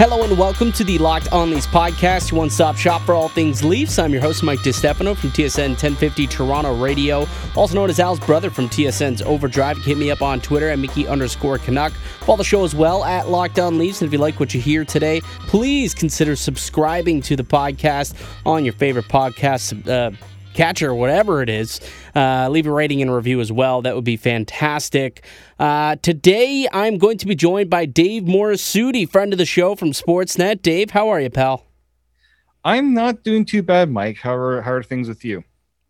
Hello and welcome to the Locked On Leafs podcast, your one-stop shop for all things Leafs. I'm your host, Mike DiStefano from TSN 1050 Toronto Radio, also known as Al's brother from TSN's Overdrive. Hit me up on Twitter at Mickey underscore Canuck. Follow the show as well at Locked On Leafs. And if you like what you hear today, please consider subscribing to the podcast on your favorite podcast uh, catcher, whatever it is. Uh, leave a rating and review as well. That would be fantastic. Uh, today, I'm going to be joined by Dave Morassutti, friend of the show from Sportsnet. Dave, how are you, pal? I'm not doing too bad, Mike. How are, how are things with you?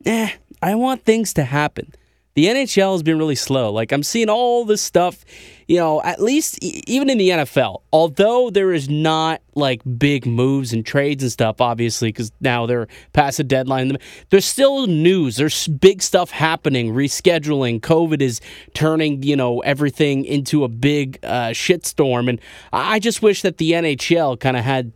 Eh, I want things to happen the NHL has been really slow. Like I'm seeing all this stuff, you know, at least even in the NFL, although there is not like big moves and trades and stuff, obviously, because now they're past the deadline. There's still news. There's big stuff happening, rescheduling. COVID is turning, you know, everything into a big uh, shitstorm. And I just wish that the NHL kind of had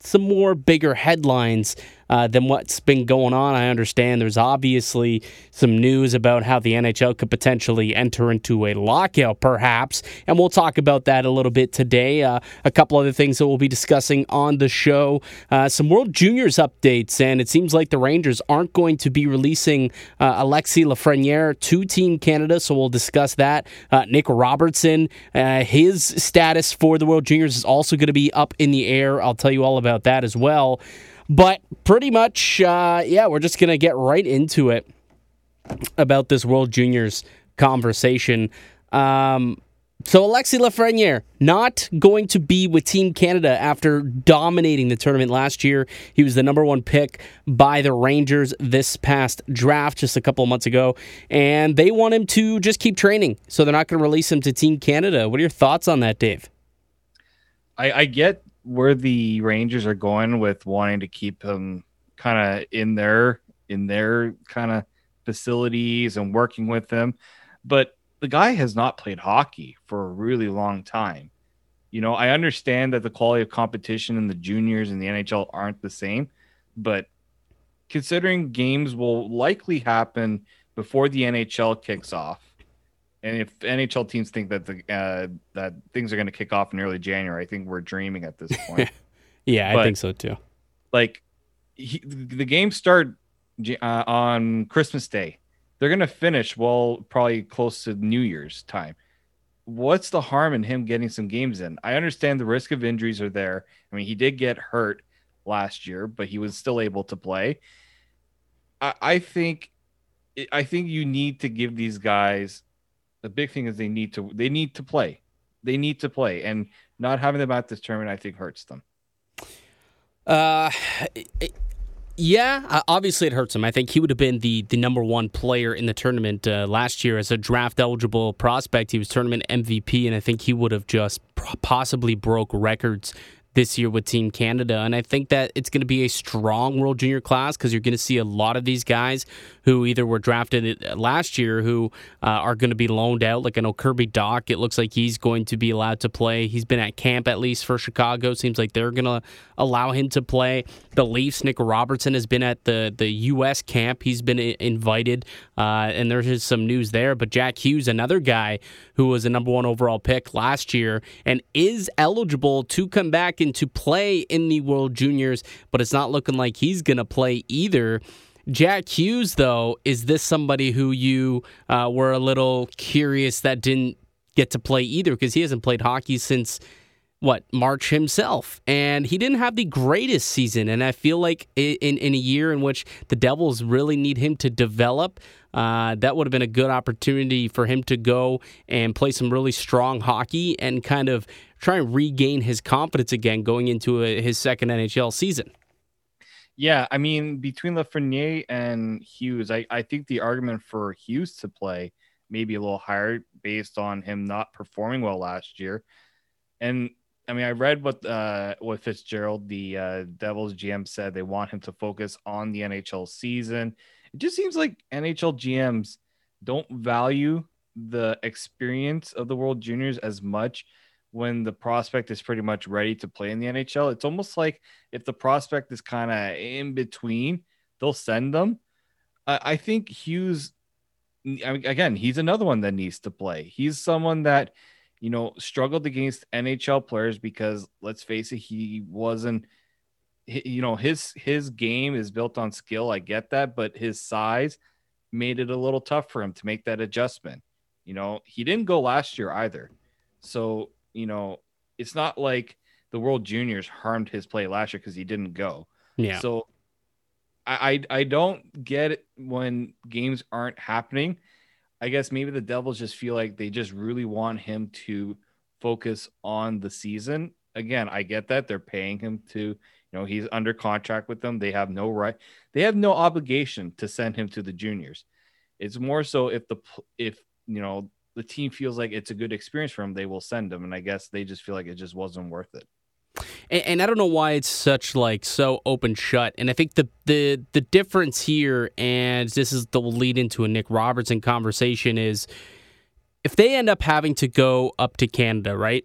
some more bigger headlines uh, than what's been going on. I understand there's obviously some news about how the NHL could potentially enter into a lockout, perhaps, and we'll talk about that a little bit today. Uh, a couple other things that we'll be discussing on the show, uh, some World Juniors updates, and it seems like the Rangers aren't going to be releasing uh, Alexis Lafreniere to Team Canada, so we'll discuss that. Uh, Nick Robertson, uh, his status for the World Juniors is also going to be up in the air. I'll tell you all about that as well. But pretty much, uh, yeah, we're just going to get right into it about this World Juniors conversation. Um, so Alexis Lafreniere not going to be with Team Canada after dominating the tournament last year. He was the number one pick by the Rangers this past draft just a couple of months ago, and they want him to just keep training. So they're not going to release him to Team Canada. What are your thoughts on that, Dave? I, I get where the Rangers are going with wanting to keep him kind of in their in their kind of facilities and working with them, but the guy has not played hockey for a really long time. You know, I understand that the quality of competition in the juniors and the NHL aren't the same, but considering games will likely happen before the NHL kicks off, and if NHL teams think that the uh, that things are going to kick off in early January, I think we're dreaming at this point. yeah, but, I think so too. Like he, the games start uh, on Christmas Day. They're going to finish well, probably close to New Year's time. What's the harm in him getting some games in? I understand the risk of injuries are there. I mean, he did get hurt last year, but he was still able to play. I, I think, I think you need to give these guys the big thing is they need to they need to play. They need to play, and not having them at this tournament, I think, hurts them. Uh, it, yeah, obviously it hurts him. I think he would have been the the number one player in the tournament uh, last year as a draft eligible prospect. He was tournament MVP, and I think he would have just possibly broke records this year with Team Canada. And I think that it's going to be a strong World Junior class because you're going to see a lot of these guys who either were drafted last year who uh, are going to be loaned out. Like I know Kirby Dach, it looks like he's going to be allowed to play. He's been at camp at least for Chicago. Seems like they're going to allow him to play. The Leafs, Nick Robertson has been at the, the U.S. camp. He's been invited, uh, and there's some news there. But Jack Hughes, another guy who was a number one overall pick last year and is eligible to come back and to play in the World Juniors, but it's not looking like he's going to play either. Jack Hughes, though, is this somebody who you uh, were a little curious that didn't get to play either because he hasn't played hockey since what March himself, and he didn't have the greatest season. And I feel like in in a year in which the Devils really need him to develop, uh, that would have been a good opportunity for him to go and play some really strong hockey and kind of try and regain his confidence again going into a, his second NHL season. Yeah, I mean, between Lafreniere and Hughes, I, I think the argument for Hughes to play may be a little higher based on him not performing well last year. And I mean, I read what uh, what Fitzgerald, the uh, Devils GM, said. They want him to focus on the NHL season. It just seems like NHL GMs don't value the experience of the World Juniors as much when the prospect is pretty much ready to play in the NHL. It's almost like if the prospect is kind of in between, they'll send them. I, I think Hughes, I mean, again, he's another one that needs to play. He's someone that, you know, struggled against NHL players because let's face it, he wasn't you know, his his game is built on skill. I get that, but his size made it a little tough for him to make that adjustment. You know, he didn't go last year either. So, you know, it's not like the World Juniors harmed his play last year because he didn't go. Yeah. So I, I I don't get it when games aren't happening. I guess maybe the Devils just feel like they just really want him to focus on the season. Again, I get that they're paying him to, know, he's under contract with them. They have no right, they have no obligation to send him to the juniors. It's more so if the if you know the team feels like it's a good experience for him, they will send him. And I guess they just feel like it just wasn't worth it. And, and, I don't know why it's such like so open shut. And I think the the the difference here, and this is the lead into a Nick Robertson conversation, is if they end up having to go up to Canada, right?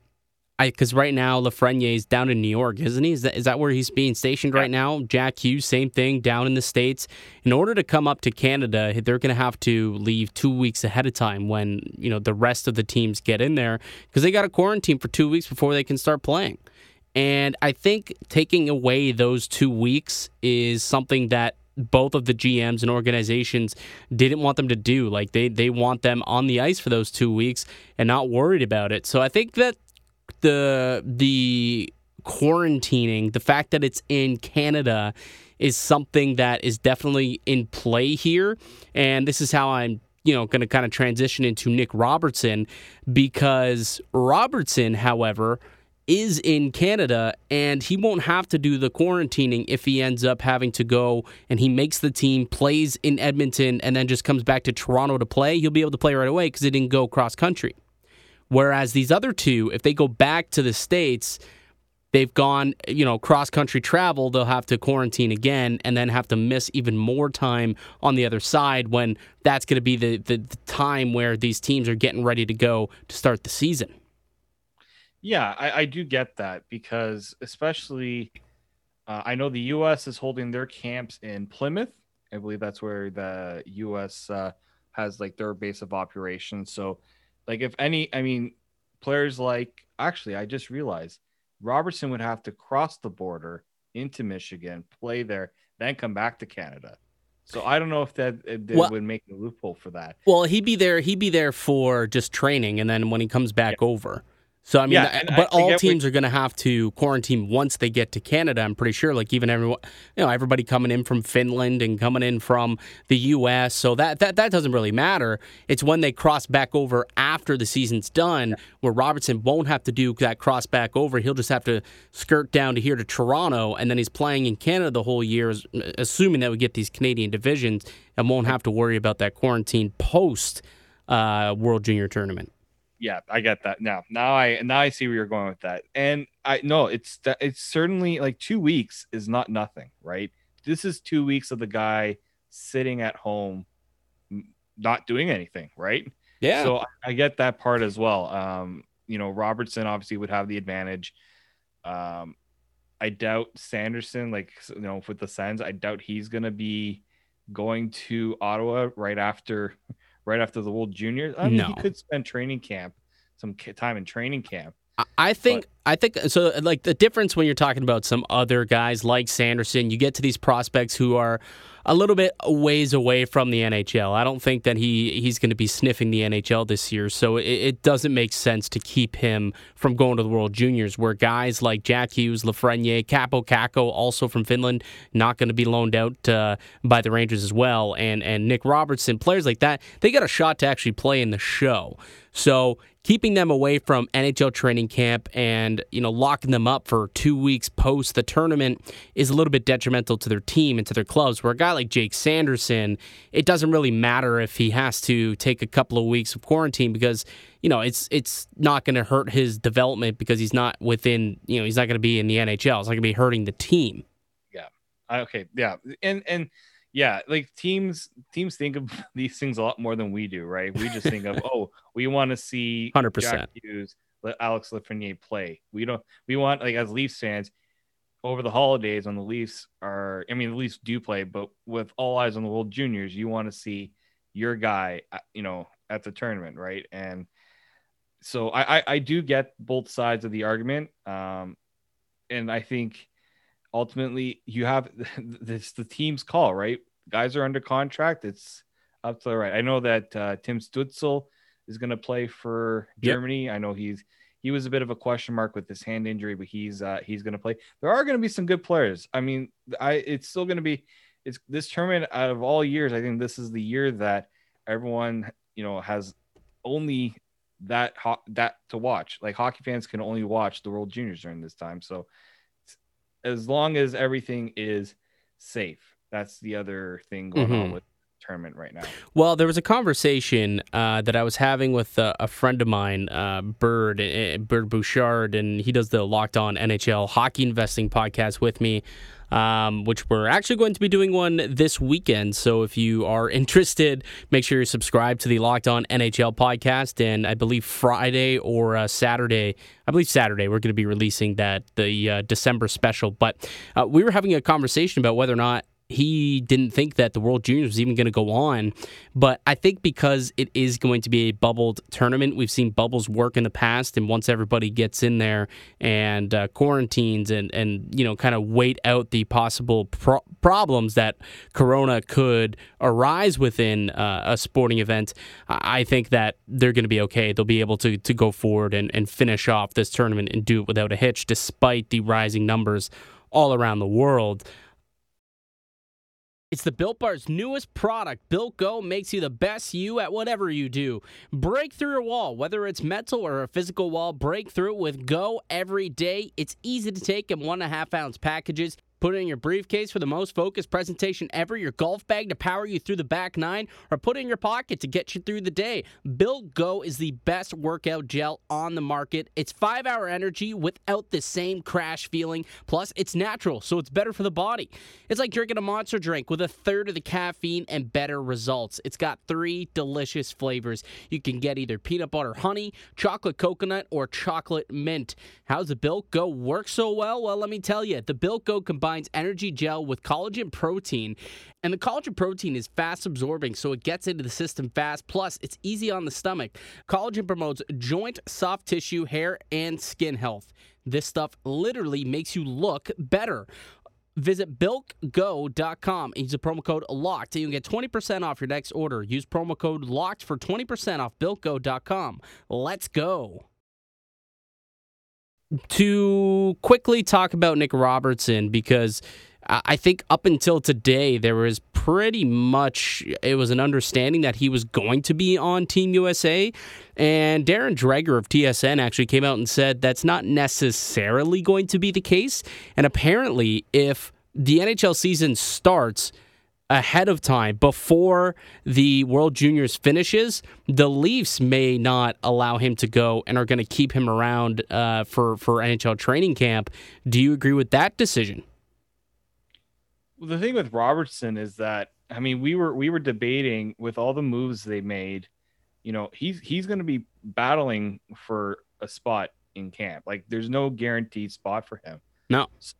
Because right now Lafreniere is down in New York, isn't he? Is that, is that where he's being stationed right now? Jack Hughes, same thing, down in the states. In order to come up to Canada, they're going to have to leave two weeks ahead of time when you know the rest of the teams get in there because they got to quarantine for two weeks before they can start playing. And I think taking away those two weeks is something that both of the GMs and organizations didn't want them to do. Like they they want them on the ice for those two weeks and not worried about it. So I think that the the quarantining, the fact that it's in Canada is something that is definitely in play here. And this is how I'm you know, going to kind of transition into Nick Robertson because Robertson, however, is in Canada and he won't have to do the quarantining if he ends up having to go and he makes the team, plays in Edmonton, and then just comes back to Toronto to play. He'll be able to play right away because he didn't go cross country. Whereas these other two, if they go back to the States, they've gone, you know, cross country travel, they'll have to quarantine again and then have to miss even more time on the other side when that's going to be the, the, the time where these teams are getting ready to go to start the season. Yeah, I, I do get that because especially uh, I know the U.S. is holding their camps in Plymouth. I believe that's where the U.S. Uh, has like their base of operations. So, like, if any, I mean, players like actually, I just realized Robertson would have to cross the border into Michigan, play there, then come back to Canada. So I don't know if that if well, would make a loophole for that. Well, he'd be there. He'd be there for just training, and then when he comes back yeah. over. So I mean, yeah, but I, all teams are going to have to quarantine once they get to Canada. I'm pretty sure. Like even everyone, you know, everybody coming in from Finland and coming in from the U.S. So that that that doesn't really matter. It's when they cross back over after the season's done, yeah. where Robertson won't have to do that cross back over. He'll just have to skirt down to here to Toronto, and then he's playing in Canada the whole year, assuming that we get these Canadian divisions, and won't have to worry about that quarantine post uh, World Junior Tournament yeah, I get that now. Now I now I see where you're going with that. And I know it's it's certainly like two weeks is not nothing, right? This is two weeks of the guy sitting at home, not doing anything, right? Yeah. So I get that part as well. Um, you know, Robertson obviously would have the advantage. Um, I doubt Sanderson, like you know, with the Sens, I doubt he's gonna be going to Ottawa right after right after the World Juniors. I mean, no. he could spend training camp, some time in training camp. I think but. I think so. Like the difference when you're talking about some other guys like Sanderson, you get to these prospects who are a little bit ways away from the NHL. I don't think that he he's going to be sniffing the NHL this year, so it, it, doesn't make sense to keep him from going to the World Juniors, where guys like Jack Hughes, Lafreniere, Kaapo Kakko, also from Finland, not going to be loaned out uh, by the Rangers as well, and and Nick Robertson, players like that, they got a shot to actually play in the show. So keeping them away from NHL training camp and you know locking them up for two weeks post the tournament is a little bit detrimental to their team and to their clubs. Where a guy like Jake Sanderson, it doesn't really matter if he has to take a couple of weeks of quarantine because you know it's it's not going to hurt his development because he's not within you know he's not going to be in the NHL. It's not going to be hurting the team. Yeah. Okay. Yeah. And and yeah, like teams teams think of these things a lot more than we do, right? We just think of oh, we want to see hundred percent Hughes, let Alex Lafreniere play. We don't. We want like as Leafs fans over the holidays when the Leafs are. I mean, the Leafs do play, but with all eyes on the World Juniors, you want to see your guy, uh, you know, at the tournament, right? And so I, I, I do get both sides of the argument, um, and I think ultimately you have this the team's call, right? Guys are under contract. It's up to the right. I know that uh, Tim Stützle is going to play for Germany. Yep. I know he's he was a bit of a question mark with this hand injury, but he's uh, he's going to play. There are going to be some good players. I mean, I it's still going to be it's this tournament out of all years. I think this is the year that everyone you know has only that ho- that to watch. Like hockey fans can only watch the World Juniors during this time. So as long as everything is safe, that's the other thing going mm-hmm. on with tournament right now. Well, there was a conversation uh, that I was having with uh, a friend of mine, uh, Bird uh, Bird Bouchard, and he does the Locked On NHL Hockey Investing podcast with me um, which we're actually going to be doing one this weekend. So if you are interested, make sure you subscribe to the Locked On NHL podcast. And I believe Friday or uh, Saturday, I believe Saturday, we're going to be releasing that the uh, December special. But uh, we were having a conversation about whether or not he didn't think that the World Juniors was even going to go on. But I think because it is going to be a bubbled tournament, we've seen bubbles work in the past. And once everybody gets in there and uh, quarantines and, and, you know, kind of wait out the possible pro- problems that Corona could arise within uh, a sporting event, I think that they're going to be okay. They'll be able to, to go forward and, and finish off this tournament and do it without a hitch, despite the rising numbers all around the world. It's the Built Bar's newest product. Built Go makes you the best you at whatever you do. Break through a wall, whether it's mental or a physical wall, break through with Go every day. It's easy to take in one and a half ounce packages. Put it in your briefcase for the most focused presentation ever, your golf bag to power you through the back nine, or put it in your pocket to get you through the day. Built Go is the best workout gel on the market. It's five hour energy without the same crash feeling. Plus, it's natural, so it's better for the body. It's like drinking a monster drink with a third of the caffeine and better results. It's got three delicious flavors. You can get either peanut butter honey, chocolate coconut, or chocolate mint. How's the Built Go work so well? Well, let me tell you, the Built Go combines combines energy gel with collagen protein. And the collagen protein is fast absorbing, so it gets into the system fast. Plus, it's easy on the stomach. Collagen promotes joint, soft tissue, hair, and skin health. This stuff literally makes you look better. Visit BuiltGo.com and use the promo code LOCKED and you can get 20% off your next order. Use promo code LOCKED for 20% off BuiltGo.com. Let's go to quickly talk about Nick Robertson because I think up until today there was pretty much it was an understanding that he was going to be on Team USA and Darren Dreger of TSN actually came out and said that's not necessarily going to be the case. And apparently if the NHL season starts ahead of time before the World Juniors finishes, the Leafs may not allow him to go and are going to keep him around uh, for for NHL training camp. Do you agree with that decision? Well, the thing with Robertson is that I mean we were we were debating with all the moves they made. You know he's he's going to be battling for a spot in camp. Like there's no guaranteed spot for him. No. So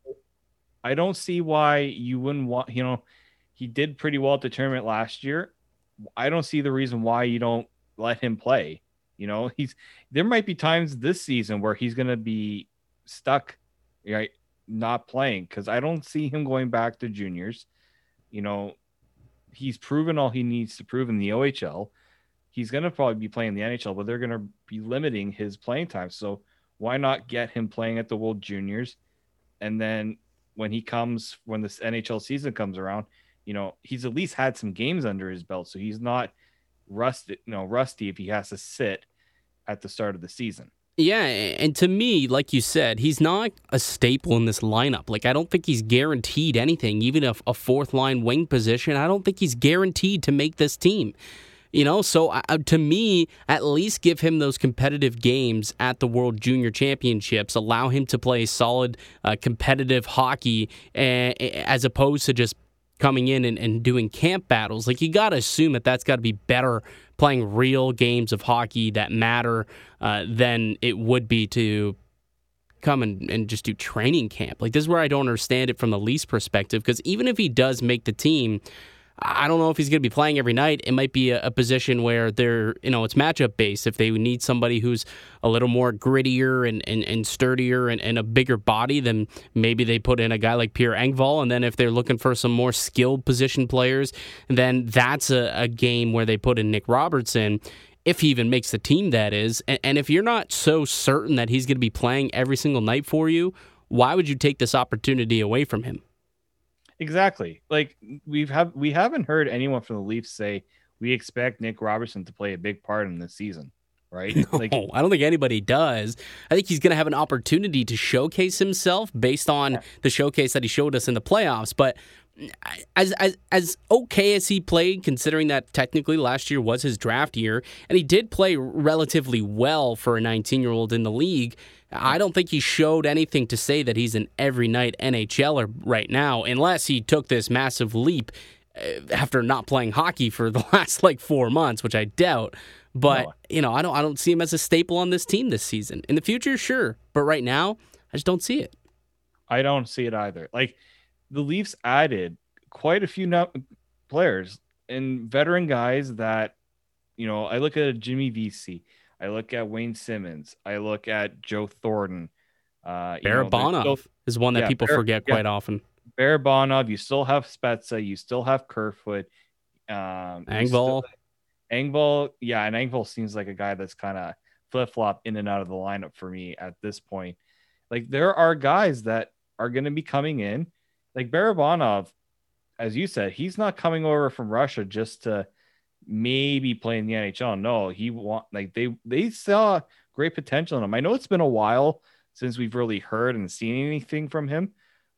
I don't see why you wouldn't want you know he did pretty well at the tournament last year. I don't see the reason why you don't let him play. You know, he's there might be times this season where he's going to be stuck, right, not playing because I don't see him going back to juniors. You know, he's proven all he needs to prove in the OHL. He's going to probably be playing the NHL, but they're going to be limiting his playing time. So why not get him playing at the World Juniors? And then when he comes, when this NHL season comes around, you know, he's at least had some games under his belt, so he's not rusted, you know, rusty if he has to sit at the start of the season. Yeah, and to me, like you said, he's not a staple in this lineup. Like I don't think he's guaranteed anything, even a, a fourth line wing position. I don't think he's guaranteed to make this team. You know, so uh, to me, at least give him those competitive games at the World Junior Championships. Allow him to play solid, uh, competitive hockey, uh, as opposed to just coming in and, and doing camp battles. Like you got to assume that that's got to be better playing real games of hockey that matter uh, than it would be to come and, and just do training camp. Like this is where I don't understand it from the Leafs perspective because even if he does make the team, I don't know if he's going to be playing every night. It might be a, a, position where they're, you know, it's matchup based. If they need somebody who's a little more grittier and, and, and sturdier and, and a bigger body, then maybe they put in a guy like Pierre Engvall. And then if they're looking for some more skilled position players, then that's a, a game where they put in Nick Robertson if he even makes the team, that is. And, and if you're not so certain that he's going to be playing every single night for you, why would you take this opportunity away from him? Exactly. Like we've have we haven't heard anyone from the Leafs say we expect Nick Robertson to play a big part in this season, right? No, like I don't think anybody does. I think he's going to have an opportunity to showcase himself based on the showcase that he showed us in the playoffs, but as as as okay as he played, considering that technically last year was his draft year, and he did play relatively well for a 19 year old in the league. I don't think he showed anything to say that he's an every night NHLer right now, unless he took this massive leap uh, after not playing hockey for the last like four months, which I doubt. But no. you know, I don't I don't see him as a staple on this team this season. In the future, sure, but right now, I just don't see it. I don't see it either. Like the Leafs added quite a few no- players and veteran guys that, you know, I look at Jimmy Vesey, I look at Wayne Simmonds, I look at Joe Thornton. Uh, Barabanov know, is one that yeah, people Bar- forget quite often. Barabanov, you still have Spezza, you still have Kerfoot, um, Engvall. Engvall, yeah, and Engvall seems like a guy that's kind of flip flop in and out of the lineup for me at this point. Like there are guys that are going to be coming in like Barabanov, as you said, he's not coming over from Russia just to maybe play in the NHL. No, he want like they they saw great potential in him. I know it's been a while since we've really heard and seen anything from him,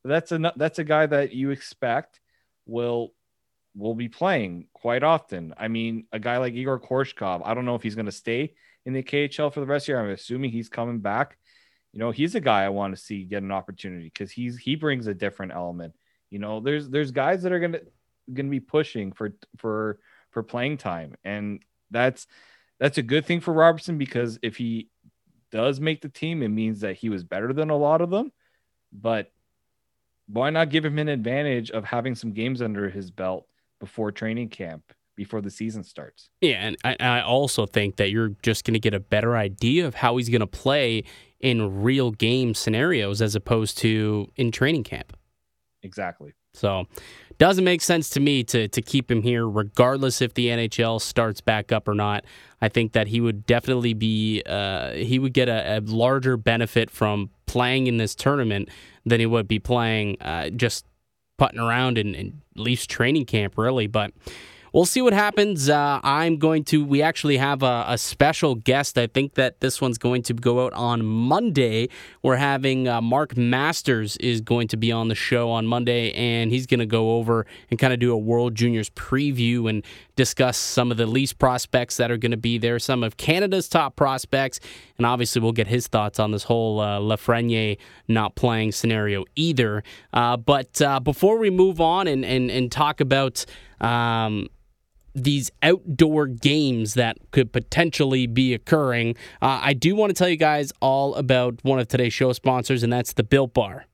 but that's a that's a guy that you expect will will be playing quite often. I mean, a guy like Egor Korshkov, I don't know if he's going to stay in the KHL for the rest of the year. I'm assuming he's coming back you know, he's a guy I want to see get an opportunity because he's he brings a different element. You know, there's there's guys that are gonna gonna be pushing for for for playing time, and that's that's a good thing for Robertson because if he does make the team, it means that he was better than a lot of them. But why not give him an advantage of having some games under his belt before training camp? before the season starts. Yeah, and I, I also think that you're just going to get a better idea of how he's going to play in real game scenarios as opposed to in training camp. Exactly. So, doesn't make sense to me to to keep him here, regardless if the NHL starts back up or not. I think that he would definitely be uh, he would get a, a, larger benefit from playing in this tournament than he would be playing uh, just putting around in, in Leafs training camp, really. But we'll see what happens. Uh, I'm going to. We actually have a, a, special guest. I think that this one's going to go out on Monday. We're having uh, Mark Masters is going to be on the show on Monday, and he's going to go over and kind of do a World Juniors preview and discuss some of the Leafs prospects that are going to be there, some of Canada's top prospects, and obviously we'll get his thoughts on this whole uh, Lafreniere not playing scenario either. Uh, but uh, before we move on and and, and talk about um, these outdoor games that could potentially be occurring. Uh, I do want to tell you guys all about one of today's show sponsors, and that's the Built Bar.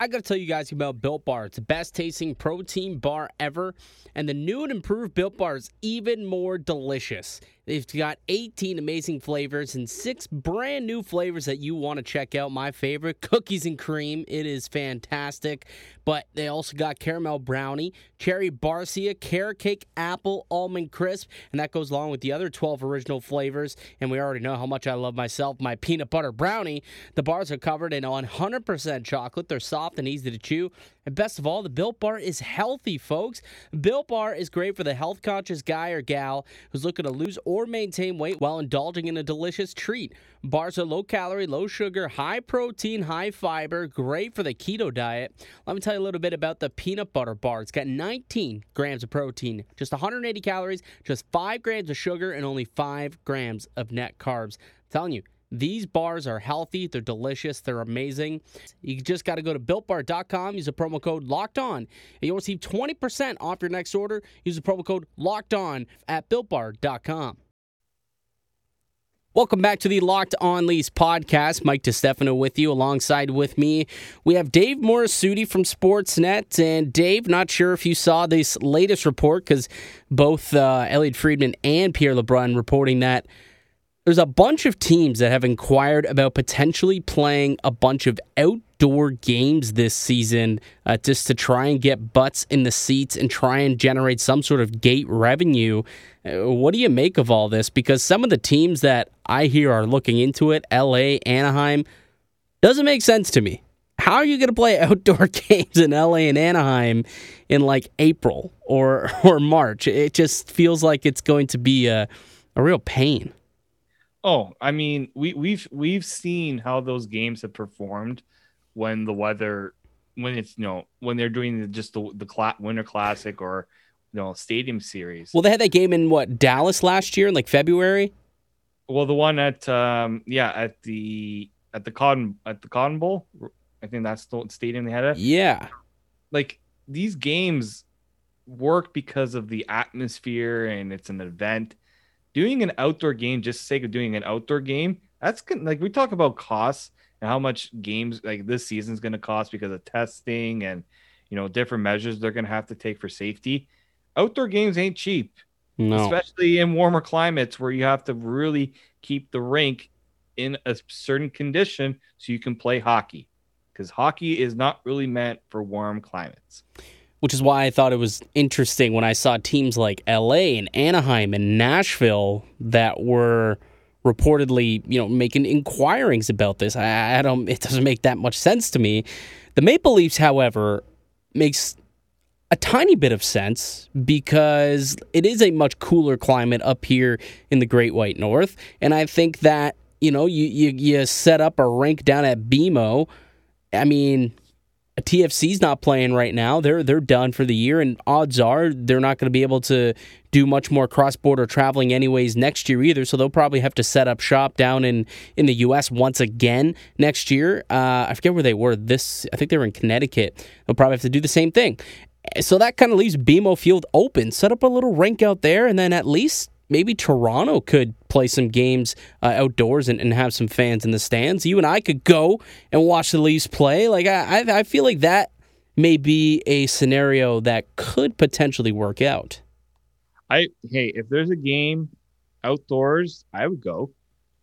I got to tell you guys about Built Bar. It's the best tasting protein bar ever, and the new and improved Built Bar is even more delicious. They've got 18 amazing flavors and six brand new flavors that you want to check out. My favorite, cookies and cream. It is fantastic. But they also got caramel brownie, cherry barcia, carrot cake, apple, almond crisp, and that goes along with the other 12 original flavors. And we already know how much I love myself my peanut butter brownie. The bars are covered in 100% chocolate. They're soft and easy to chew. And best of all, the Built Bar is healthy, folks. Built Bar is great for the health conscious guy or gal who's looking to lose or maintain weight while indulging in a delicious treat. Bars are low calorie, low sugar, high protein, high fiber, great for the keto diet. Let me tell you a little bit about the peanut butter bar. It's got 19 grams of protein, just 180 calories, just 5 grams of sugar, and only 5 grams of net carbs. I'm telling you, these bars are healthy, they're delicious, they're amazing. You just got to go to builtbar.com, use the promo code locked on, and you'll receive 20% off your next order. Use the promo code locked on at builtbar.com. Welcome back to the Locked On Leafs podcast. Mike DeStefano with you. Alongside with me, we have Dave Morassutti from Sportsnet. And Dave, not sure if you saw this latest report because both uh, Elliotte Friedman and Pierre LeBrun reporting that there's a bunch of teams that have inquired about potentially playing a bunch of outdoor games this season uh, just to try and get butts in the seats and try and generate some sort of gate revenue. Uh, what do you make of all this? Because some of the teams that I hear are looking into it, LA, Anaheim, doesn't make sense to me. How are you going to play outdoor games in LA and Anaheim in like April or or March? It just feels like it's going to be a, a real pain. Oh, I mean, we we've we've seen how those games have performed when the weather when it's you know when they're doing just the the cl- winter classic or you know stadium series. Well, they had that game in what Dallas last year in like February. Well, the one at um yeah at the at the Cotton at the Cotton Bowl, I think that's the stadium they had it. Yeah, like these games work because of the atmosphere and it's an event. Doing an outdoor game just the sake of doing an outdoor game, that's like we talk about costs and how much games like this season is going to cost because of testing and you know different measures they're going to have to take for safety. Outdoor games ain't cheap, no. especially in warmer climates where you have to really keep the rink in a certain condition so you can play hockey because hockey is not really meant for warm climates. Which is why I thought it was interesting when I saw teams like LA and Anaheim and Nashville that were reportedly, you know, making inquirings about this. I, I don't. It doesn't make that much sense to me. The Maple Leafs, however, makes a tiny bit of sense because it is a much cooler climate up here in the Great White North, and I think that you know you you, you set up a rink down at BMO. I mean, TFC's not playing right now. They're they're done for the year, and odds are they're not going to be able to do much more cross border traveling anyways next year either. So they'll probably have to set up shop down in in the U.S. once again next year. Uh, I forget where they were. This I think they were in Connecticut. They'll probably have to do the same thing. So that kind of leaves BMO Field open. Set up a little rink out there, and then at least maybe Toronto could play some games uh, outdoors and, and, have some fans in the stands. You and I could go and watch the Leafs play. Like I, I, feel like that may be a scenario that could potentially work out. I hey, if there's a game outdoors, I would go.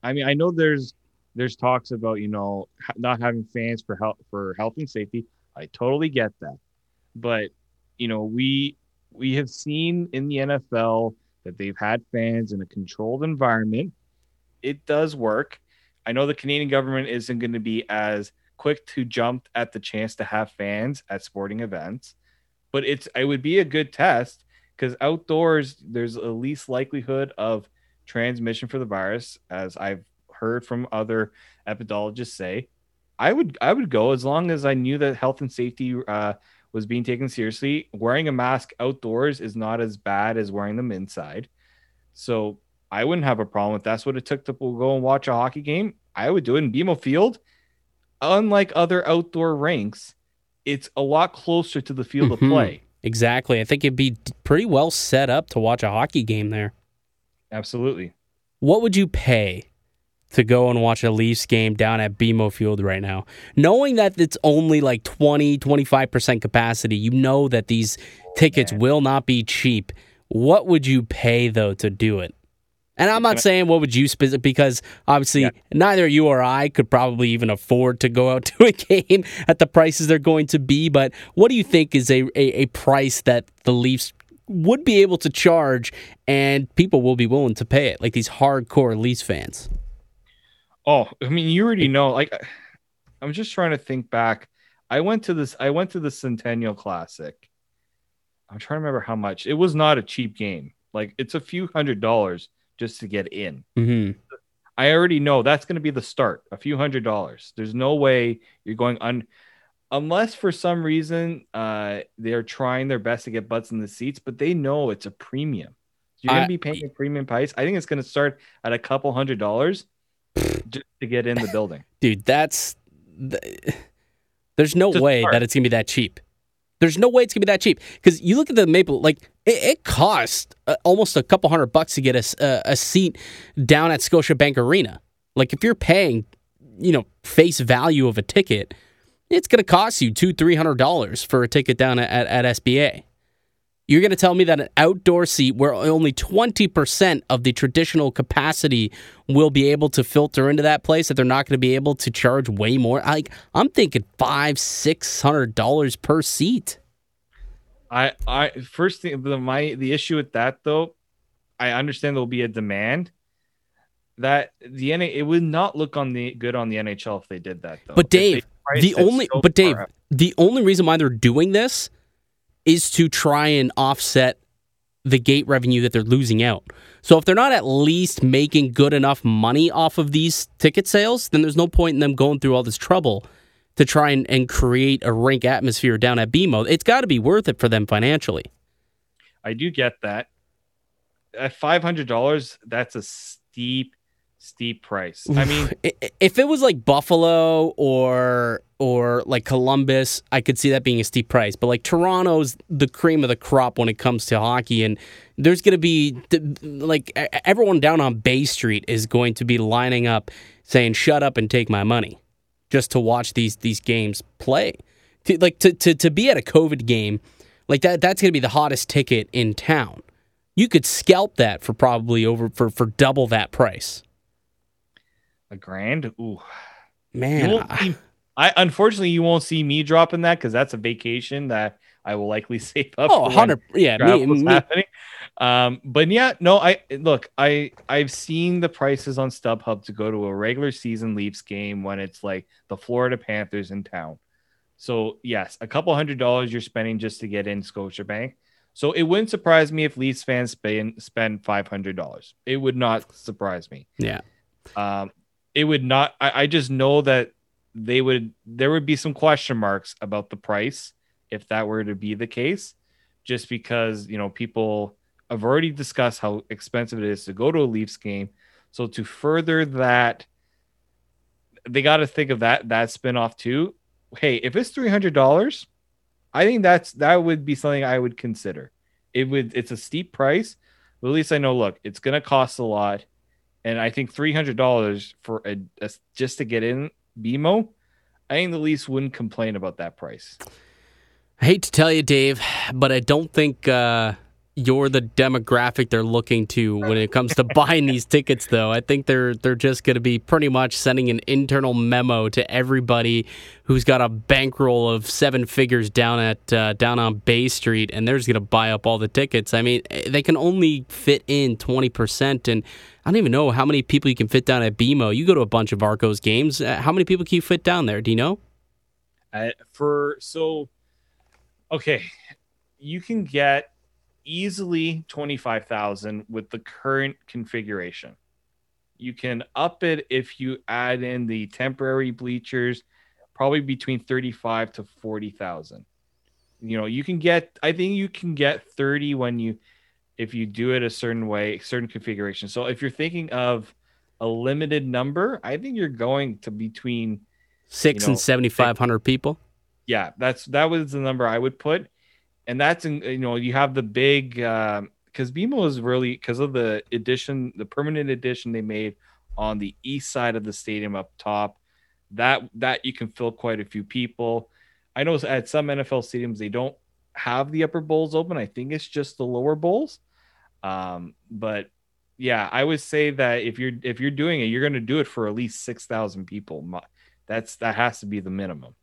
I mean, I know there's there's talks about you know not having fans for health for health and safety. I totally get that, but you know we we have seen in the NFL that they've had fans in a controlled environment. It does work. I know the Canadian government isn't going to be as quick to jump at the chance to have fans at sporting events, but it's it would be a good test because outdoors there's a least likelihood of transmission for the virus, as I've heard from other epidemiologists say. I would I would go as long as I knew that health and safety uh, was being taken seriously. Wearing a mask outdoors is not as bad as wearing them inside. So I wouldn't have a problem if that's what it took to go and watch a hockey game. I would do it in BMO Field. Unlike other outdoor rinks, it's a lot closer to the field mm-hmm. of play. Exactly. I think it'd be pretty well set up to watch a hockey game there. Absolutely. What would you pay to go and watch a Leafs game down at BMO Field right now. Knowing that it's only like 20, 25% capacity, you know that these tickets will not be cheap. What would you pay though to do it? And I'm not saying what would you spend because obviously yeah. neither you or I could probably even afford to go out to a game at the prices they're going to be. But what do you think is a, a, a price that the Leafs would be able to charge and people will be willing to pay it, like these hardcore Leafs fans? Oh, I mean, you already know. Like, I'm just trying to think back. I went to this. I went to the Centennial Classic. I'm trying to remember how much. It was not a cheap game. Like, it's a few hundred dollars just to get in. Mm-hmm. I already know that's going to be the start. A few hundred dollars. There's no way you're going un unless for some reason uh, they're trying their best to get butts in the seats, but they know it's a premium. You're going to be paying a premium price. I think it's going to start at a couple hundred dollars just to get in the building. Dude, that's there's no just way that it's gonna be that cheap. There's no way it's gonna be that cheap because you look at the Maple like it, it costs uh, almost a couple hundred bucks to get a, a, a seat down at Scotiabank Arena. Like if you're paying, you know, face value of a ticket, it's gonna cost you two three hundred dollars for a ticket down at, at, at SBA. You're going to tell me that an outdoor seat where only 20% of the traditional capacity will be able to filter into that place that they're not going to be able to charge way more? Like I'm thinking five, six hundred dollars per seat. I I first thing the my the issue with that though, I understand there'll be a demand. That the NA it would not look on the good on the NHL if they did that though. But Dave, the only so but Dave, the only reason why they're doing this is to try and offset the gate revenue that they're losing out. So if they're not at least making good enough money off of these ticket sales, then there's no point in them going through all this trouble to try and, and create a rink atmosphere down at BMO. It's got to be worth it for them financially. I do get that. At five hundred dollars, that's a steep, steep price. I mean, if it was like Buffalo or or like Columbus, I could see that being a steep price. But like Toronto's the cream of the crop when it comes to hockey, and there's going to be like everyone down on Bay Street is going to be lining up saying "Shut up and take my money," just to watch these these games play. To, like to, to to be at a COVID game, like that that's going to be the hottest ticket in town. You could scalp that for probably over for for double that price. A grand, ooh, man. I unfortunately you won't see me dropping that because that's a vacation that I will likely save up. For. Oh, 100 yeah, me, me. happening. Um, but yeah, no, I look, I I've seen the prices on StubHub to go to a regular season Leafs game when it's like the Florida Panthers in town. So yes, a couple hundred dollars you're spending just to get in Scotiabank. So it wouldn't surprise me if Leafs fans spend spend five hundred dollars. It would not surprise me. Yeah. Um, it would not. I, I just know that they would there would be some question marks about the price if that were to be the case just because you know people have already discussed how expensive it is to go to a Leafs game. So to further that they got to think of that that spin off too. Hey if it's $300 I think that's that would be something I would consider. It would it's a steep price. But at least I know look it's going to cost a lot and I think $300 for a, a just to get in BMO, I think the Leafs wouldn't complain about that price. I hate to tell you, Dave, but I don't think uh, you're the demographic they're looking to when it comes to buying these tickets. Though I think they're they're just going to be pretty much sending an internal memo to everybody who's got a bankroll of seven figures down at uh, down on Bay Street, and they're just going to buy up all the tickets. I mean, they can only fit in twenty percent, and I don't even know how many people you can fit down at BMO. You go to a bunch of Argos games. Uh, how many people can you fit down there? Do you know? Uh, for so, okay, you can get easily twenty five thousand with the current configuration. You can up it if you add in the temporary bleachers, probably between thirty five to forty thousand. You know, you can get. I think you can get thirty when you if you do it a certain way, certain configuration. So if you're thinking of a limited number, I think you're going to between six you know, and seventy five hundred people. Yeah, that's that was the number I would put, and that's in you know you have the big because um, BMO is really because of the addition, the permanent addition they made on the east side of the stadium up top. That that you can fill quite a few people. I know at some NFL stadiums they don't have the upper bowls open. I think it's just the lower bowls. Um, but yeah, I would say that if you're if you're doing it, you're going to do it for at least six thousand people. That's that has to be the minimum.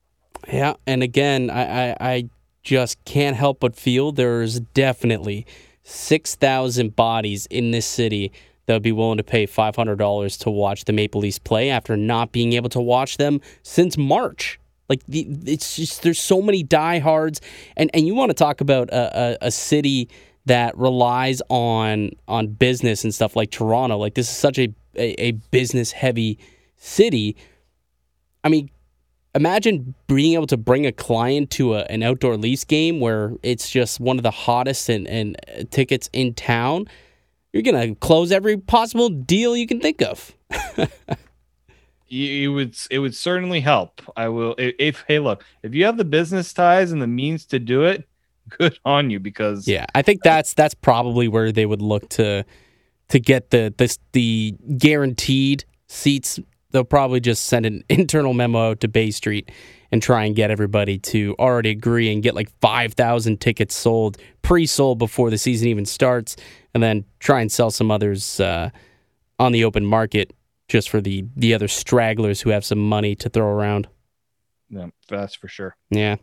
Yeah, and again, I, I, I just can't help but feel there's definitely six thousand bodies in this city that would be willing to pay five hundred dollars to watch the Maple Leafs play after not being able to watch them since March. Like the, it's just there's so many diehards, and and you want to talk about a, a, a city that relies on on business and stuff like Toronto. Like this is such a a, a business heavy city. I mean, imagine being able to bring a client to a, an outdoor Leafs game where it's just one of the hottest and, and tickets in town. You're gonna close every possible deal you can think of. it would it would certainly help. I will if, if hey look if you have the business ties and the means to do it, good on you because yeah, I think that's that's probably where they would look to to get the this the guaranteed seats. They'll probably just send an internal memo to Bay Street and try and get everybody to already agree and get like 5,000 tickets sold, pre sold before the season even starts, and then try and sell some others uh, on the open market just for the, the other stragglers who have some money to throw around. Yeah, that's for sure. Yeah.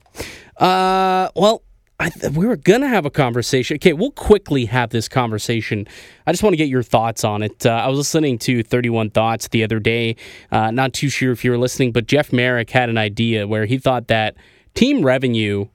Uh, well, I, we were gonna have a conversation. Okay, we'll quickly have this conversation. I just want to get your thoughts on it. Uh, I was listening to Thirty One Thoughts the other day. Uh, not too sure if you were listening, but Jeff Marek had an idea where he thought that team revenue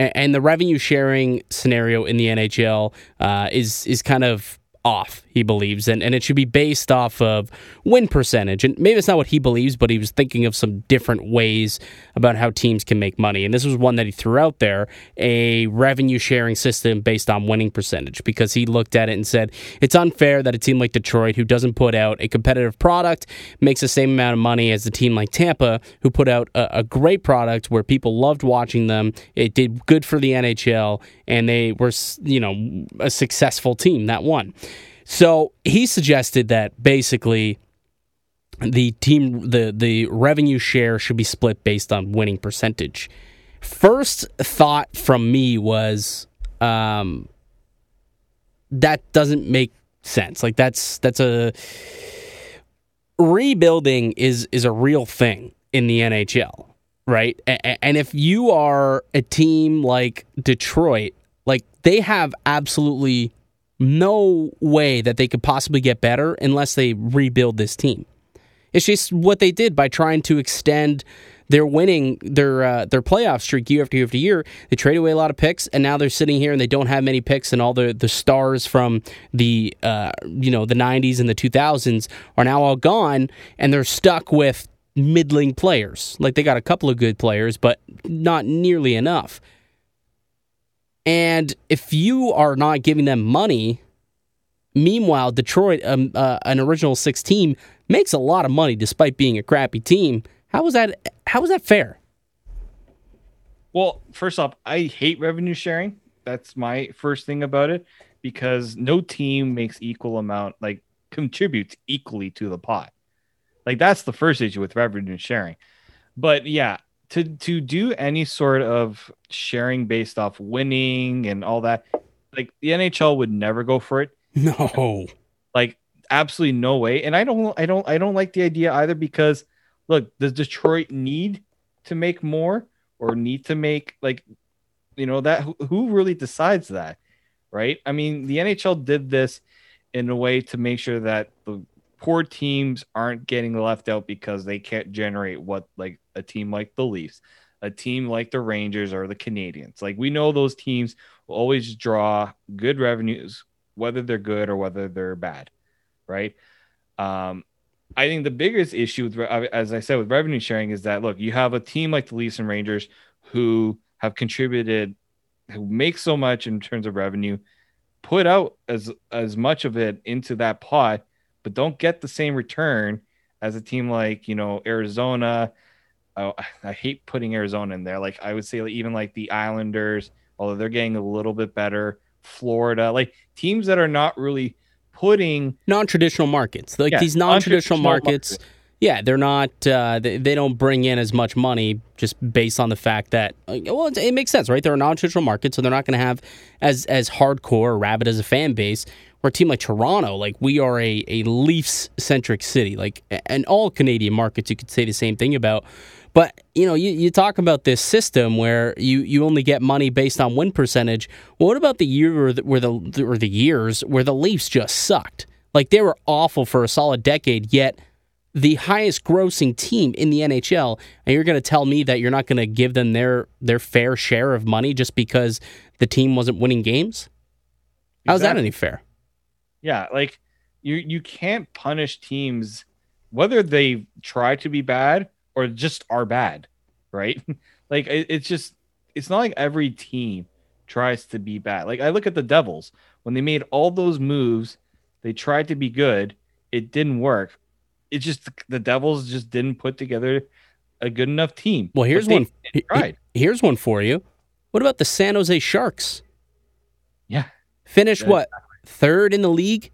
and, and the revenue sharing scenario in the NHL uh, is is kind of off, he believes, and, and it should be based off of win percentage. And maybe it's not what he believes, but he was thinking of some different ways about how teams can make money. And this was one that he threw out there a revenue sharing system based on winning percentage because he looked at it and said it's unfair that a team like Detroit, who doesn't put out a competitive product, makes the same amount of money as a team like Tampa, who put out a, a great product where people loved watching them. It did good for the NHL, and they were, you know, a successful team that won. So he suggested that basically the team the the revenue share should be split based on winning percentage. First thought from me was um, that doesn't make sense. Like that's that's a rebuilding is is a real thing in the NHL, right? And if you are a team like Detroit, like they have absolutely no way that they could possibly get better unless they rebuild this team. It's just what they did by trying to extend their winning their uh, their playoff streak year after year after year. They traded away a lot of picks, and now they're sitting here and they don't have many picks, and all the the stars from the uh, you know the '90s and the 2000s are now all gone, and they're stuck with middling players. Like they got a couple of good players, but not nearly enough. And if you are not giving them money, meanwhile, Detroit, um, uh, an original six team, makes a lot of money despite being a crappy team. How is that? How is that fair? Well, first off, I hate revenue sharing. That's my first thing about it because no team makes equal amount, like contributes equally to the pot. Like that's the first issue with revenue sharing. But yeah, to to do any sort of sharing based off winning and all that, like the NHL would never go for it. No. Like absolutely no way. And I don't I don't I don't like the idea either because look, does Detroit need to make more or need to make like you know that who really decides that? Right? I mean, the NHL did this in a way to make sure that the poor teams aren't getting left out because they can't generate what like a team like the Leafs, a team like the Rangers or the Canadiens. Like we know those teams will always draw good revenues, whether they're good or whether they're bad, right? Um, I think the biggest issue, with, as I said, with revenue sharing is that look, you have a team like the Leafs and Rangers who have contributed, who make so much in terms of revenue, put out as as much of it into that pot but don't get the same return as a team like you know Arizona. Oh, I hate putting Arizona in there. Like I would say, even like the Islanders, although they're getting a little bit better. Florida, like teams that are not really putting non-traditional markets, like yeah, these non-traditional, non-traditional markets. Market. Yeah, they're not. Uh, they, they don't bring in as much money just based on the fact that well, it, it makes sense, right? They're a non-traditional market, so they're not going to have as as hardcore or rabid as a fan base or a team like Toronto, like we are a, a Leafs centric city, like and all Canadian markets, you could say the same thing about. But you know, you, you talk about this system where you, you only get money based on win percentage. Well, what about the year where the, where the or the years where the Leafs just sucked? Like they were awful for a solid decade, yet the highest grossing team in the NHL, and you're going to tell me that you're not going to give them their their fair share of money just because the team wasn't winning games? How's that any fair? Yeah, like you you can't punish teams whether they try to be bad or just are bad, right? like it, it's just it's not like every team tries to be bad. Like I look at the Devils when they made all those moves, they tried to be good, it didn't work. it just the Devils just didn't put together a good enough team. Well, here's one. tried. Here's one for you. What about the San Jose Sharks? Yeah. Finished Yeah, what third in the league,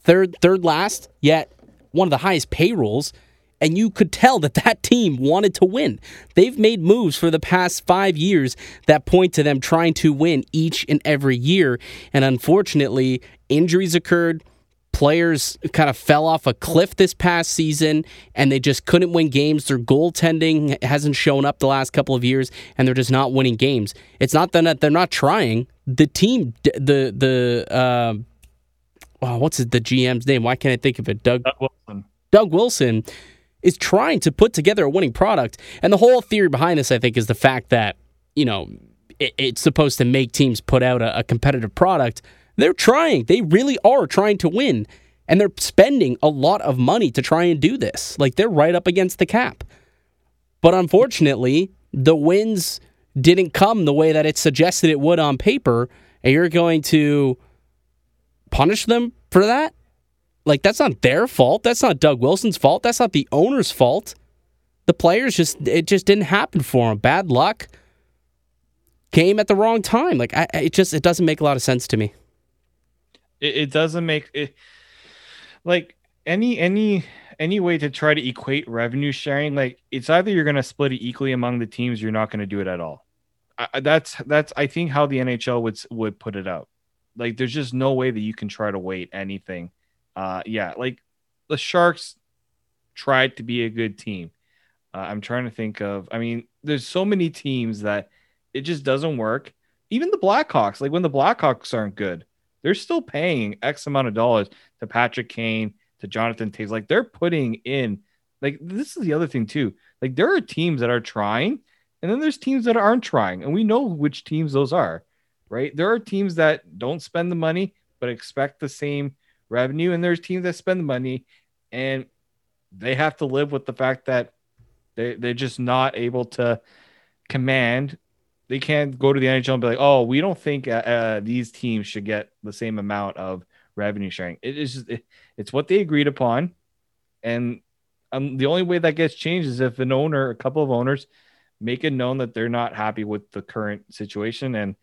third third last, yet one of the highest payrolls, and you could tell that that team wanted to win. They've made moves for the past five years that point to them trying to win each and every year, and unfortunately, injuries occurred. Players kind of fell off a cliff this past season and they just couldn't win games. Their goaltending hasn't shown up the last couple of years and they're just not winning games. It's not that they're not trying. The team, the, the, uh, oh, what's it, the GM's name? Why can't I think of it? Doug, Doug Wilson. Doug Wilson is trying to put together a winning product. And the whole theory behind this, I think, is the fact that, you know, it, it's supposed to make teams put out a, a competitive product. They're trying. They really are trying to win. And they're spending a lot of money to try and do this. Like they're right up against the cap. But unfortunately, the wins didn't come the way that it suggested it would on paper. And you're going to punish them for that? Like that's not their fault. That's not Doug Wilson's fault. That's not the owner's fault. The players just it just didn't happen for them. Bad luck. Came at the wrong time. Like I, it just it doesn't make a lot of sense to me. It, it doesn't make it like any any any way to try to equate revenue sharing. Like it's either you're going to split it equally among the teams, you're not going to do it at all. I, that's that's I think how the NHL would would put it out. Like there's just no way that you can try to weight anything. Uh, yeah, like the Sharks tried to be a good team. Uh, I'm trying to think of. I mean, there's so many teams that it just doesn't work. Even the Blackhawks, like when the Blackhawks aren't good, they're still paying X amount of dollars to Patrick Kane, to Jonathan Toews. Like they're putting in, like this is the other thing too. Like there are teams that are trying, and then there's teams that aren't trying, and we know which teams those are, right? There are teams that don't spend the money but expect the same revenue, and there's teams that spend the money and they have to live with the fact that they they're just not able to command. They can't go to the NHL and be like, "Oh, we don't think uh, uh, these teams should get the same amount of revenue sharing." It is it, it's what they agreed upon, and um, the only way that gets changed is if an owner, a couple of owners, make it known that they're not happy with the current situation, and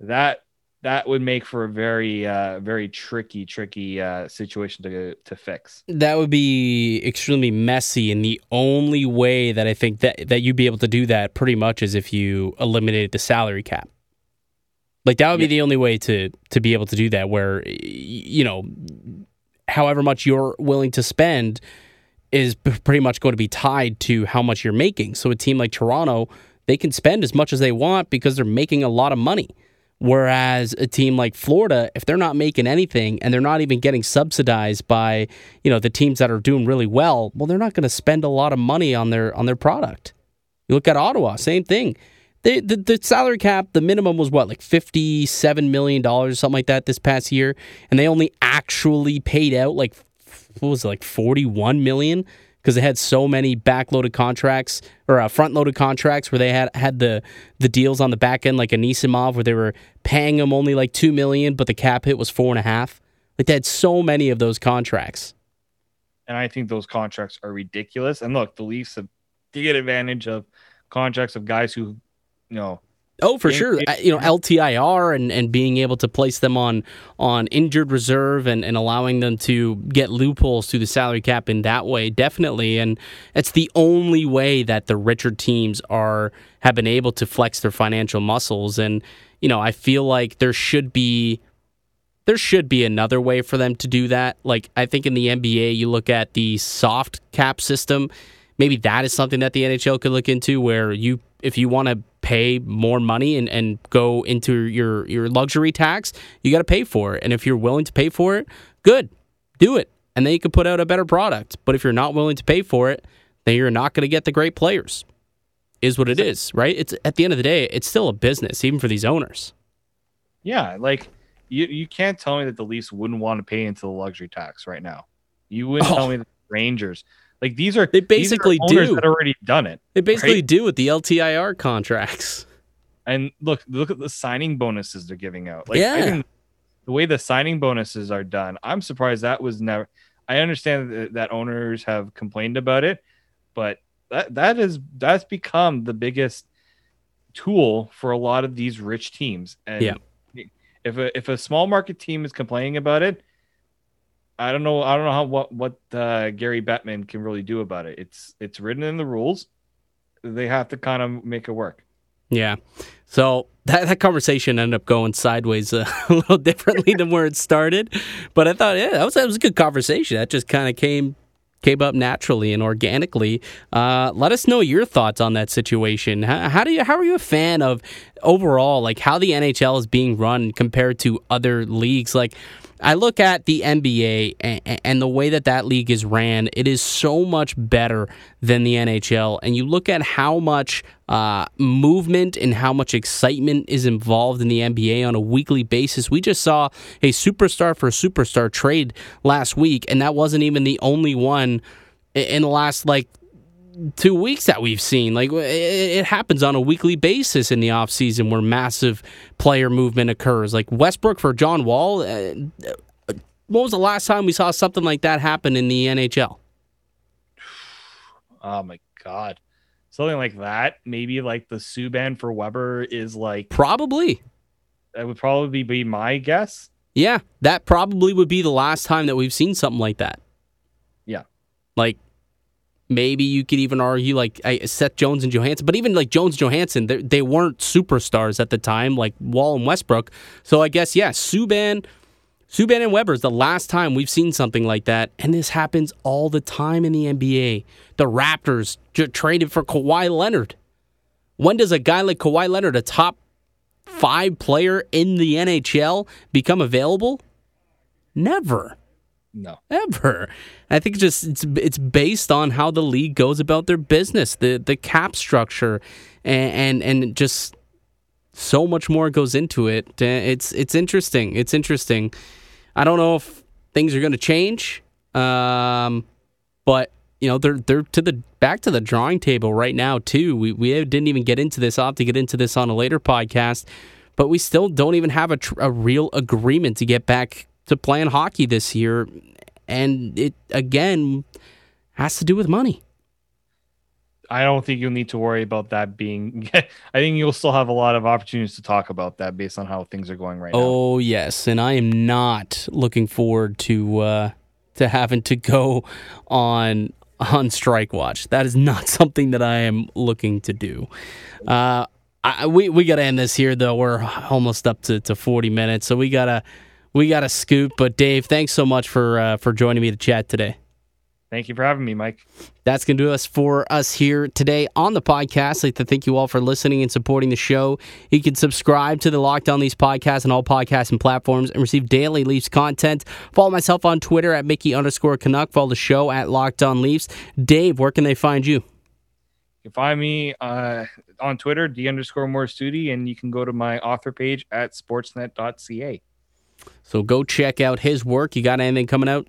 that that would make for a very uh, very tricky tricky uh, situation to to fix. That would be extremely messy, and the only way that I think that that you'd be able to do that pretty much is if you eliminated the salary cap. Like that would be Yeah. the only way to to be able to do that. Where you know, however much you're willing to spend is pretty much going to be tied to how much you're making. So a team like Toronto, they can spend as much as they want because they're making a lot of money. Whereas a team like Florida, if they're not making anything and they're not even getting subsidized by, you know, the teams that are doing really well, well, they're not going to spend a lot of money on their on their product. You look at Ottawa, same thing. They, the the salary cap, the minimum was what, like fifty seven million dollars, something like that, this past year, and they only actually paid out like what was it, like forty one million because they had so many backloaded contracts or uh, front loaded contracts where they had had the the deals on the back end like Anisimov where they were paying them only like two million, but the cap hit was four and a half. Like they had so many of those contracts. and I think those contracts are ridiculous. And look, the Leafs have taken advantage of contracts of guys who, you know, Oh, for Yeah, sure. Uh, You know, LTIR and, and being able to place them on on injured reserve and, and allowing them to get loopholes through the salary cap in that way, definitely. And it's the only way that the richer teams are have been able to flex their financial muscles. And, you know, I feel like there should be there should be another way for them to do that. Like I think in the NBA, you look at the soft cap system. Maybe that is something that the NHL could look into, where you, if you want to pay more money and, and go into your your luxury tax, you got to pay for it. And if you're willing to pay for it, good, do it, and then you can put out a better product. But if you're not willing to pay for it, then you're not going to get the great players. Is what it is, right? It's at the end of the day, it's still a business, even for these owners. yeah, like you, you can't tell me that the Leafs wouldn't want to pay into the luxury tax right now. You wouldn't Oh. tell me that the Rangers, like these are They are basically owners do. that already done it. They basically Right. do with the LTIR contracts. And look, look at the signing bonuses they're giving out. Like, Yeah. the way the signing bonuses are done, I'm surprised that was never. I understand that, that owners have complained about it, but that that is that's become the biggest tool for a lot of these rich teams. And Yeah. if a if a small market team is complaining about it, I don't know. I don't know how what what uh, Gary Bettman can really do about it. It's it's written in the rules. They have to kind of make it work. Yeah. So that, that conversation ended up going sideways a little differently than where it started. But I thought, yeah, that was, that was a good conversation. That just kind of came came up naturally and organically. Uh, let us know your thoughts on that situation. How, how do you how are you a fan of overall like how the NHL is being run compared to other leagues? Like I look at the NBA and, and the way that that league is ran, it is so much better than the NHL. And you look at how much uh, movement and how much excitement is involved in the NBA on a weekly basis. We just saw a superstar for superstar trade last week, and that wasn't even the only one in the last like two weeks that we've seen. Like it, it happens on a weekly basis in the offseason where massive player movement occurs. Like Westbrook for John Wall. Uh, when was the last time we saw something like that happen in the NHL? Oh my god, something like that. Maybe like the Subban for Weber is like Probably. that would probably be my guess. Yeah, that probably would be the last time that we've seen something like that. Yeah. Like maybe you could even argue like Seth Jones and Johansen, but even like Jones and Johansen, they, they weren't superstars at the time, like Wall and Westbrook. So I guess yeah, Subban, Subban and Weber is the last time we've seen something like that, and this happens all the time in the NBA. The Raptors traded for Kawhi Leonard. When does a guy like Kawhi Leonard, a top five player in the NHL, become available? Never No, ever. I think just it's it's based on how the league goes about their business, the the cap structure, and and, and just so much more goes into it. Uh, It's it's interesting. It's interesting. I don't know if things are going to change, um, but you know they're they're to the back to the drawing table right now too. We we didn't even get into this. I'll have to get into this on a later podcast, but we still don't even have a, tr- a real agreement to get back to playing hockey this year, and it again has to do with money. I don't think you'll need to worry about that being. I think you'll still have a lot of opportunities to talk about that based on how things are going right now. Oh yes, and I am not looking forward to uh, to having to go on on strike watch. That is not something that I am looking to do. Uh, I, we we got to end this here though. We're almost up to, to forty minutes, so we gotta we got a scoop. But Dave, thanks so much for uh, for joining me to chat today. Thank you for having me, Mike. That's going to do us for us here today on the podcast. I'd like to thank you all for listening and supporting the show. You can subscribe to the Locked On Leafs podcast on all podcasting platforms and receive daily Leafs content. Follow myself on Twitter at Mickey underscore Canuck. Follow the show at Locked On Leafs. Dave, where can they find you? You can find me uh, on Twitter, D underscore more Studi, and you can go to my author page at sportsnet.ca. So go check out his work. You got anything coming out?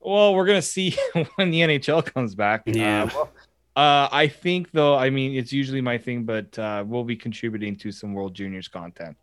Well, we're gonna see when the NHL comes back. Yeah. Uh, well, uh, I think though, I mean, it's usually my thing, but uh, we'll be contributing to some World Juniors content,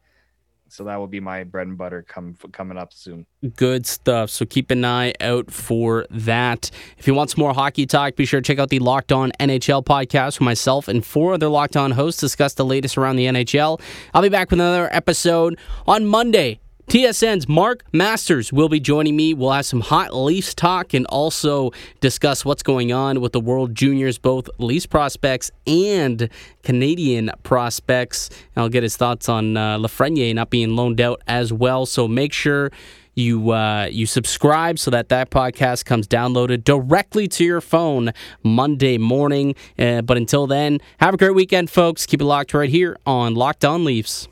so that will be my bread and butter come coming up soon. Good stuff. So keep an eye out for that. If you want some more hockey talk, be sure to check out the Locked On NHL podcast where myself and four other Locked On hosts discuss the latest around the NHL. I'll be back with another episode on Monday. TSN's Mark Masters will be joining me. We'll have some hot Leafs talk and also discuss what's going on with the World Juniors, both Leafs prospects and Canadian prospects. I'll get his thoughts on uh, Lafreniere not being loaned out as well. So make sure you uh, you subscribe so that that podcast comes downloaded directly to your phone Monday morning. Uh, but until then, have a great weekend, folks. Keep it locked right here on Locked On Leafs.